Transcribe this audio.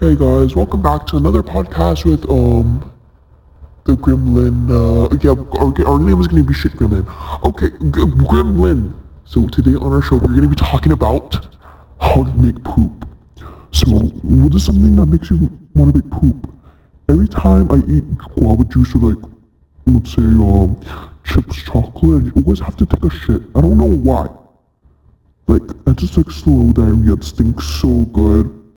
Hey guys, welcome back to another podcast with um the Gremlin. Uh, yeah, our, our name is gonna be Shit Gremlin. Okay, G- Gremlin. So today on our show we're gonna be talking about how to make poop. So what is something that makes you want to make poop? Every time I eat guava juice or like let's say um chips chocolate, I always have to take a shit. I don't know why. Like I just like slow diarrhea. It stinks so good.